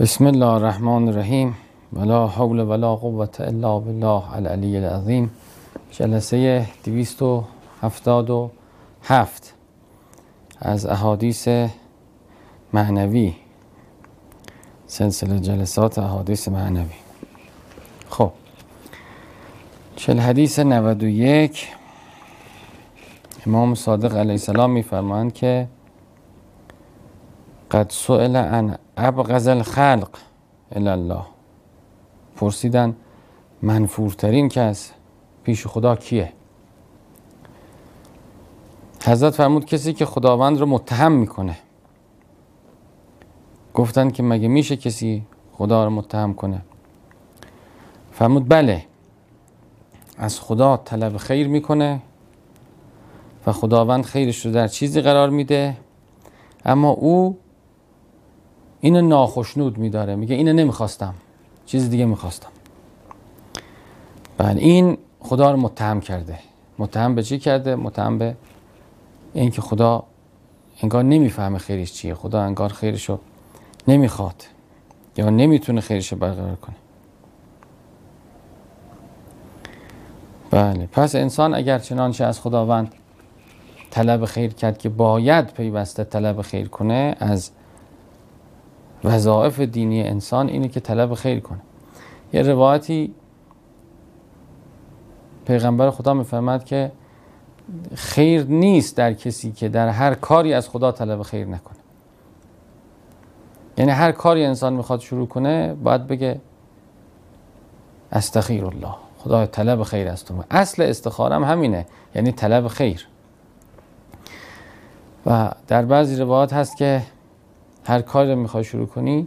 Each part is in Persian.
بسم الله الرحمن الرحیم ولا حول ولا قوة الا بالله العلی العظیم جلسه 277 از احادیث معنوی سلسله جلسات احادیث معنوی خب چل حدیث 91 امام صادق علیه السلام میفرمایند که قد سئل عن ابغض الخلق الله. پرسیدن منفورترین کس پیش خدا کیه؟ حضرت فرمود کسی که خداوند رو متهم می‌کنه. گفتن که مگه میشه کسی خدا رو متهم کنه؟ فرمود بله. از خدا طلب خیر می‌کنه و خداوند خیرش رو در چیزی قرار میده. اما او اینو ناخشنود میداره. میگه اینو نمی‌خواستم. چیز دیگه می‌خواستم. بله این خدا رو متهم کرده. متهم به چی کرده؟ متهم به اینکه خدا انگار نمی‌فهمه خیرش چیه. خدا انگار خیرش رو نمی‌خواد. یا نمی‌تونه خیرش رو برقرار کنه. بله. پس انسان اگر چنانچه از خداوند طلب خیر کرد که باید پیوسته طلب خیر کنه از وظایف دینی انسان اینه که طلب خیر کنه. یه روایتی پیغمبر خدا می‌فهمد که خیر نیست در کسی که در هر کاری از خدا طلب خیر نکنه. یعنی هر کاری انسان می‌خواد شروع کنه باید بگه استخیر الله خدا طلب خیر از تو. اصل استخارم همینه یعنی طلب خیر. و در بعضی روایات هست که هر کاری می‌خوای شروع کنی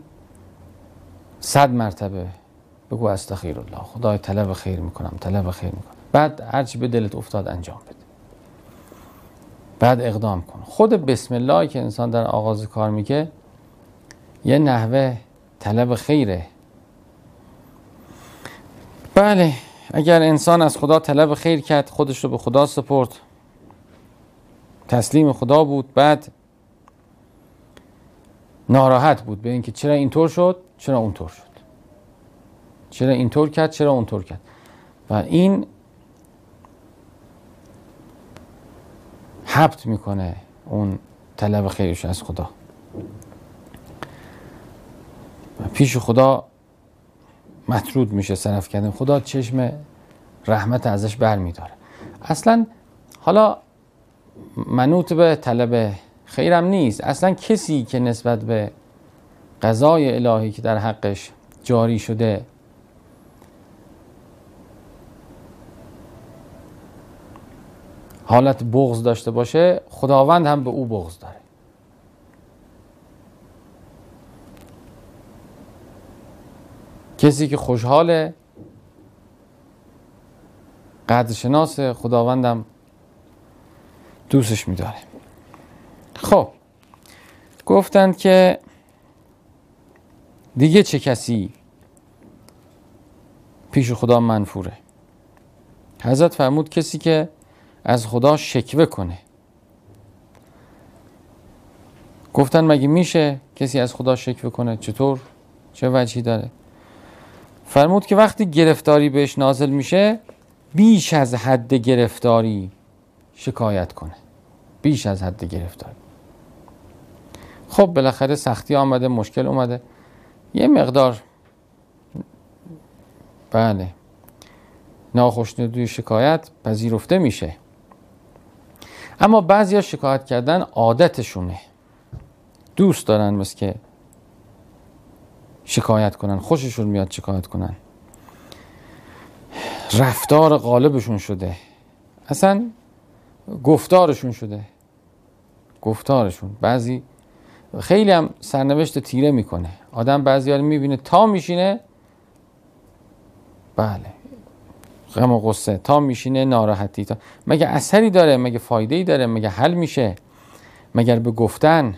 صد مرتبه بگو استخیر الله خدای طلب خیر می‌کنم طلب خیر می‌کنم. بعد هرچی به دلت افتاد انجام بده. بعد اقدام کن. خود بسم الله که انسان در آغاز کار میگه یه نحوه طلب خیره. بله اگر انسان از خدا طلب خیر کرد خودش رو به خدا سپرد. تسلیم خدا بود. بعد ناراحت بود به اینکه چرا اینطور شد چرا اونطور شد. چرا اینطور کرد چرا اونطور کرد. و این حبت می‌کنه اون طلب خیرش از خدا. و پیش خدا مطرود میشه صرف کردن. خدا چشم رحمت ازش بر میداره اصلا حالا منوط به طلب خیرم نیست. اصلا کسی که نسبت به قضای الهی که در حقش جاری شده حالت بغض داشته باشه خداوند هم به او بغض داره. کسی که خوشحاله قدرشناس خداوندم دوستش میداره. خب. گفتند که دیگه چه کسی پیش خدا منفوره؟ حضرت فرمود کسی که از خدا شکوه کنه. گفتن مگه میشه کسی از خدا شکوه کنه؟ چطور؟ چه وجهی داره؟ فرمود که وقتی گرفتاری بهش نازل میشه بیش از حد گرفتاری شکایت کنه. بیش از حد گرفتاری. خب بالاخره سختی آمده مشکل اومده. یه مقدار بله. ناخشنودی شکایت پذیرفته میشه. اما بعضی شکایت کردن عادتشونه. دوست دارن مثل که شکایت کنن خوششون میاد شکایت کنن. رفتار غالبشون شده. اصلا گفتارشون شده. گفتارشون. بعضی خیلی هم سرنوشت تیره می‌کنه. آدم بعضی ها می‌بینه تا میشینه بله. غم و غصه. تا میشینه ناراحتی. تا مگه اثری داره؟ مگه فایده ای داره؟ مگه حل میشه؟ مگر به گفتن؟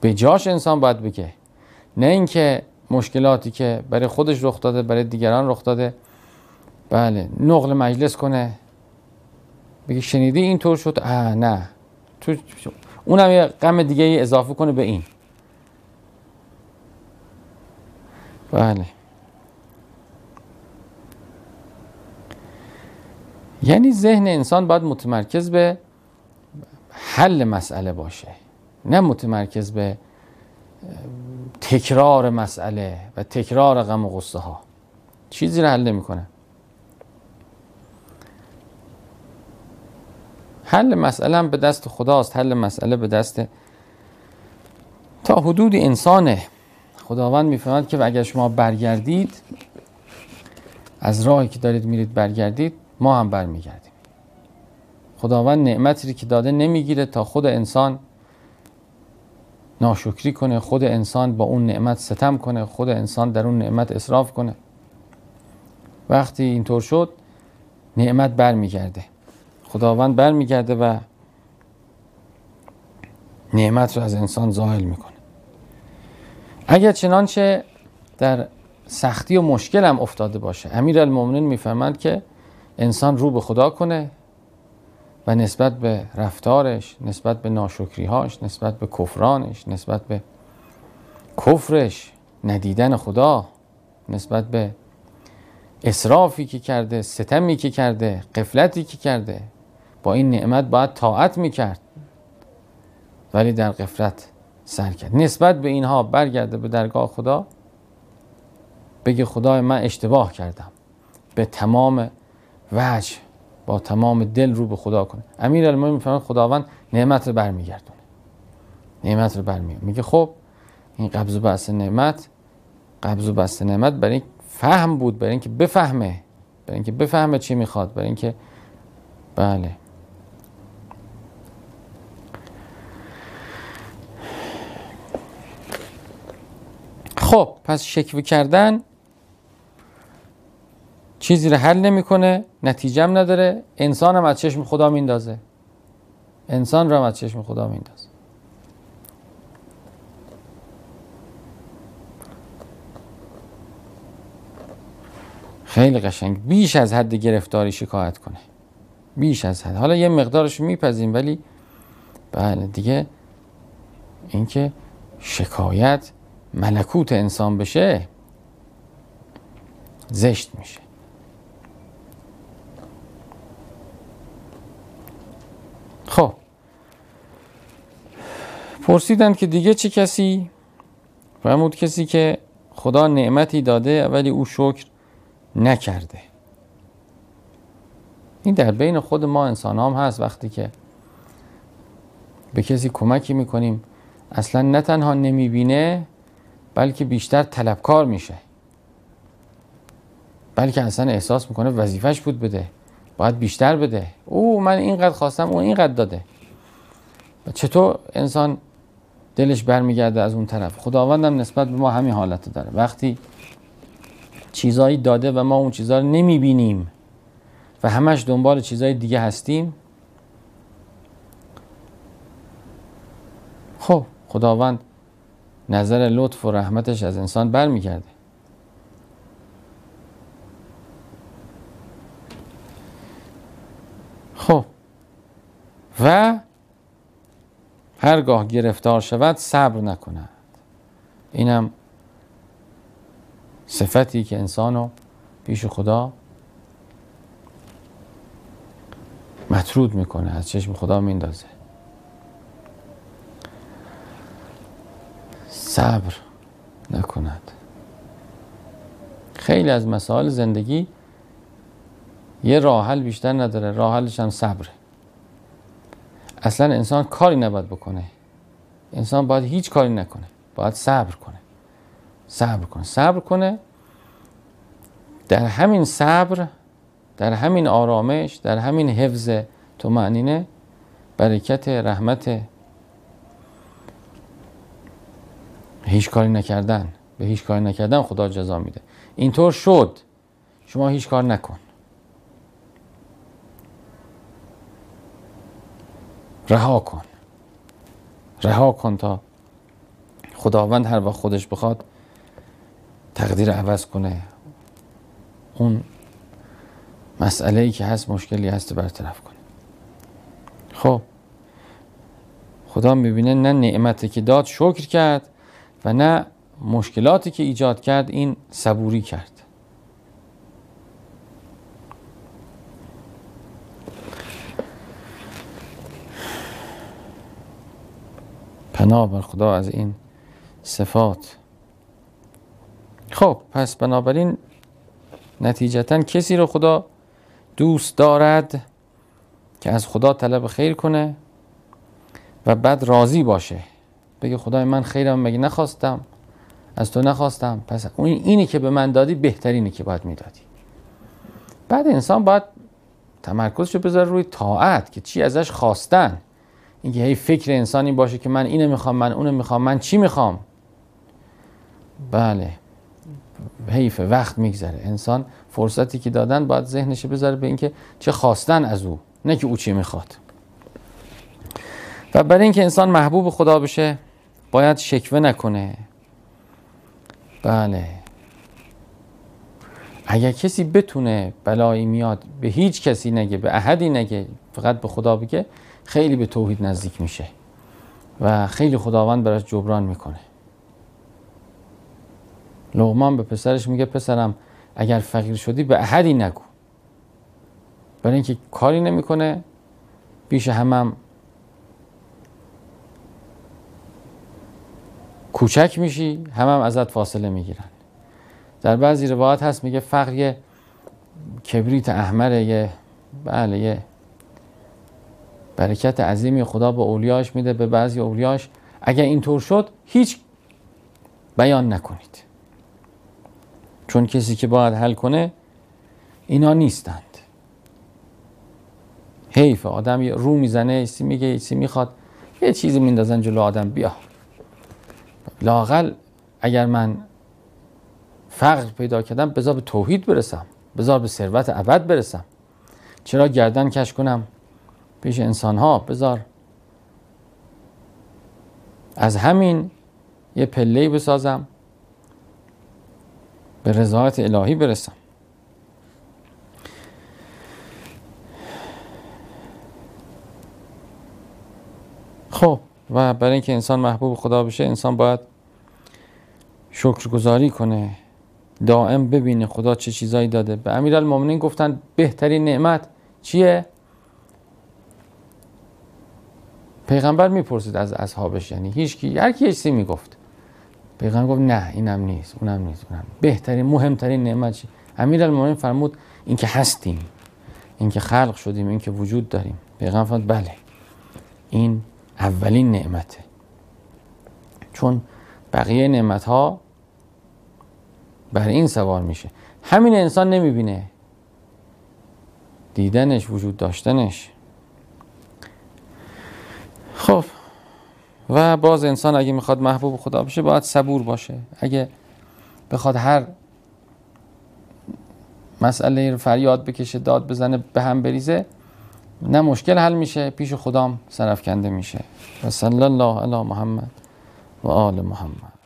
به جاش انسان باید بگه. نه اینکه مشکلاتی که برای خودش رخ داده برای دیگران رخ داده. بله. نقل مجلس کنه. بگه شنیدی اینطور شد؟ اه نه. تو اونم یه غم دیگه ای اضافه کنه به این. بله. یعنی ذهن انسان باید متمرکز به حل مسئله باشه. نه متمرکز به تکرار مسئله و تکرار غم و غصه ها چیزی رو حل نمی‌کنه. حل مسئله به دست خداست حل مسئله به دست تا حدود انسانه. خداوند می‌فهمد که اگر شما برگردید از راهی که دارید میرید برگردید ما هم برمیگردیم. خداوند نعمتی که داده نمی‌گیره تا خود انسان ناشکری کنه خود انسان با اون نعمت ستم کنه خود انسان در اون نعمت اصراف کنه. وقتی اینطور شد نعمت برمیگرده. خداوند برمیگرده و نعمت رو از انسان زائل می‌کنه. اگر چنانچه در سختی و مشکل هم افتاده باشه امیر المومنین میفرمند که انسان رو به خدا کنه و نسبت به رفتارش نسبت به ناشکریهاش نسبت به کفرانش نسبت به کفرش ندیدن خدا نسبت به اصرافی که کرده ستمی که کرده قفلتی که کرده با این نعمت باید طاعت می‌کرد. ولی در قفلت سر کرد. نسبت به اینها برگرده به درگاه خدا بگه خدای من اشتباه کردم. به تمام وجه با تمام دل رو به خدا کنه. امیر المومنین می‌فهمه خداوند نعمت رو برمیگردونه. نعمت رو برمیگردونه. میگه خب این قبض و بست نعمت قبض و بست نعمت برای فهم بود برای اینکه بفهمه برای اینکه بفهمه چی می‌خواد برای اینکه بله. خب پس شکوه کردن چیزی رو حل نمی‌کنه نتیجه نداره. انسان هم از چشم خدا میندازه. انسان رو هم از چشم خدا میندازه. خیلی قشنگ. بیش از حد گرفتاری شکایت کنه. بیش از حد. حالا یه مقدارش میپذیم ولی بله دیگه اینکه شکایت ملکوت انسان بشه زشت میشه. خب. پرسیدن که دیگه چه کسی؟ فرمود کسی که خدا نعمتی داده ولی او شکر نکرده. این در بین خود ما انسان هم هست وقتی که به کسی کمکی می‌کنیم. اصلا نه تنها نمی‌بینه بلکه بیشتر طلبکار میشه. بلکه اصلا احساس می‌کنه وظیفش بود بده. باید بیشتر بده. او من اینقدر خواستم او اینقدر داده. چطور انسان دلش برمیگرده از اون طرف؟ خداوندم نسبت به ما همین حالت داره. وقتی چیزایی داده و ما اون چیزها رو نمی‌بینیم و همش دنبال چیزای دیگه هستیم خب خداوند نظر لطف و رحمتش از انسان برمیگرده. خب. و هرگاه گرفتار شود صبر نکند. اینم صفتی که انسانو پیش خدا مطرود می‌کنه از چشم خدا میندازه صبر نکند. خیلی از مسائل زندگی یه راحل بیشتر نداره راحلش هم صبره. اصلا انسان کاری نباید بکنه. انسان باید هیچ کاری نکنه باید صبر کنه. صبر کنه. صبر کنه در همین صبر در همین آرامش در همین حفظ تو معنینه برکت رحمت هیچ کاری نکردن. به هیچ کاری نکردن خدا جزا میده. اینطور شد. شما هیچ کار نکن. رها کن. رها کن تا خداوند هر وقت خودش بخواد تقدیر عوض کنه. اون مسئله ای که هست مشکلی هست برطرف کنه. خب. خدا می‌بینه نه نعمتی که داد شکر کرد و نه مشکلاتی که ایجاد کرد این صبوری کرد. پناه بر خدا از این صفات. خب پس بنابراین نتیجتا کسی رو خدا دوست دارد که از خدا طلب خیر کنه و بعد راضی باشه. بگه خدای من خیرم مگه نخواستم؟ از تو نخواستم. پس اون اینی که به من دادی بهترینی که باید می‌دادی. بعد انسان باید تمرکزشو بذاره روی طاعت که چی ازش خواستن. اینکه هی فکر انسانی باشه که من اینو می‌خوام من اونو می‌خوام من چی می‌خوام؟ بله. حیف وقت میگذره. انسان فرصتی که دادن باید ذهنش بذاره به اینکه چه خواستن از او نه که او چی می‌خواد. و برای اینکه انسان محبوب خدا بشه باید شکوه نکنه. بله. اگر کسی بتونه بلایی میاد به هیچ کسی نگه به احدی نگه فقط به خدا بگه خیلی به توحید نزدیک میشه و خیلی خداوند براش جبران می‌کنه. لغمان به پسرش میگه پسرم اگر فقیر شدی به احدی نگو. برای اینکه کاری نمی‌کنه بیش همم کوچک میشی همم هم ازت فاصله می‌گیرن. در بعضی روایات هست میگه فقر یه کبریت احمره یه بله یه برکت عظیمی خدا به اولیاش میده به بعضی اولیاش. اگر اینطور شد هیچ بیان نکنید. چون کسی که باید حل کنه اینا نیستند. حیف آدم رو می‌زنه ایسی میگه ایسی می‌خواد یه چیزی میندازن جلو آدم بیا. لاقل اگر من فقر پیدا کردم بذار به توحید برسم بذار به ثروت ابد برسم. چرا گردن کش کنم؟ پیش انسان ها بذار. از همین یه پله بسازم به رضایت الهی برسم. خب و برای اینکه انسان محبوب خدا بشه انسان باید شکرگزاری کنه دائم ببینه خدا چه چیزایی داده. به امیرالمومنین گفتن بهترین نعمت چیه؟ پیغمبر می‌پرسید از اصحابش یعنی هیچ کی هر کی چیزی می‌گفت. پیغمبر گفت نه اینم نیست اونم نیست اونم بهترین مهمترین نعمت چی؟ امیرالمومنین فرمود اینکه هستیم اینکه خلق شدیم اینکه وجود داریم. پیغمبر فرمود بله این اولین نعمته. چون بقیه نعمت ها بر این سوار میشه. همین انسان نمی‌بینه. دیدنش وجود داشتنش. خب و باز انسان اگه می‌خواد محبوب خدا بشه باید صبور باشه. اگه بخواد هر مسئله رو فریاد بکشه داد بزنه به هم بریزه نه مشکل حل میشه پیش خدام سرفکنده میشه. و صلی الله علی محمد و آل محمد.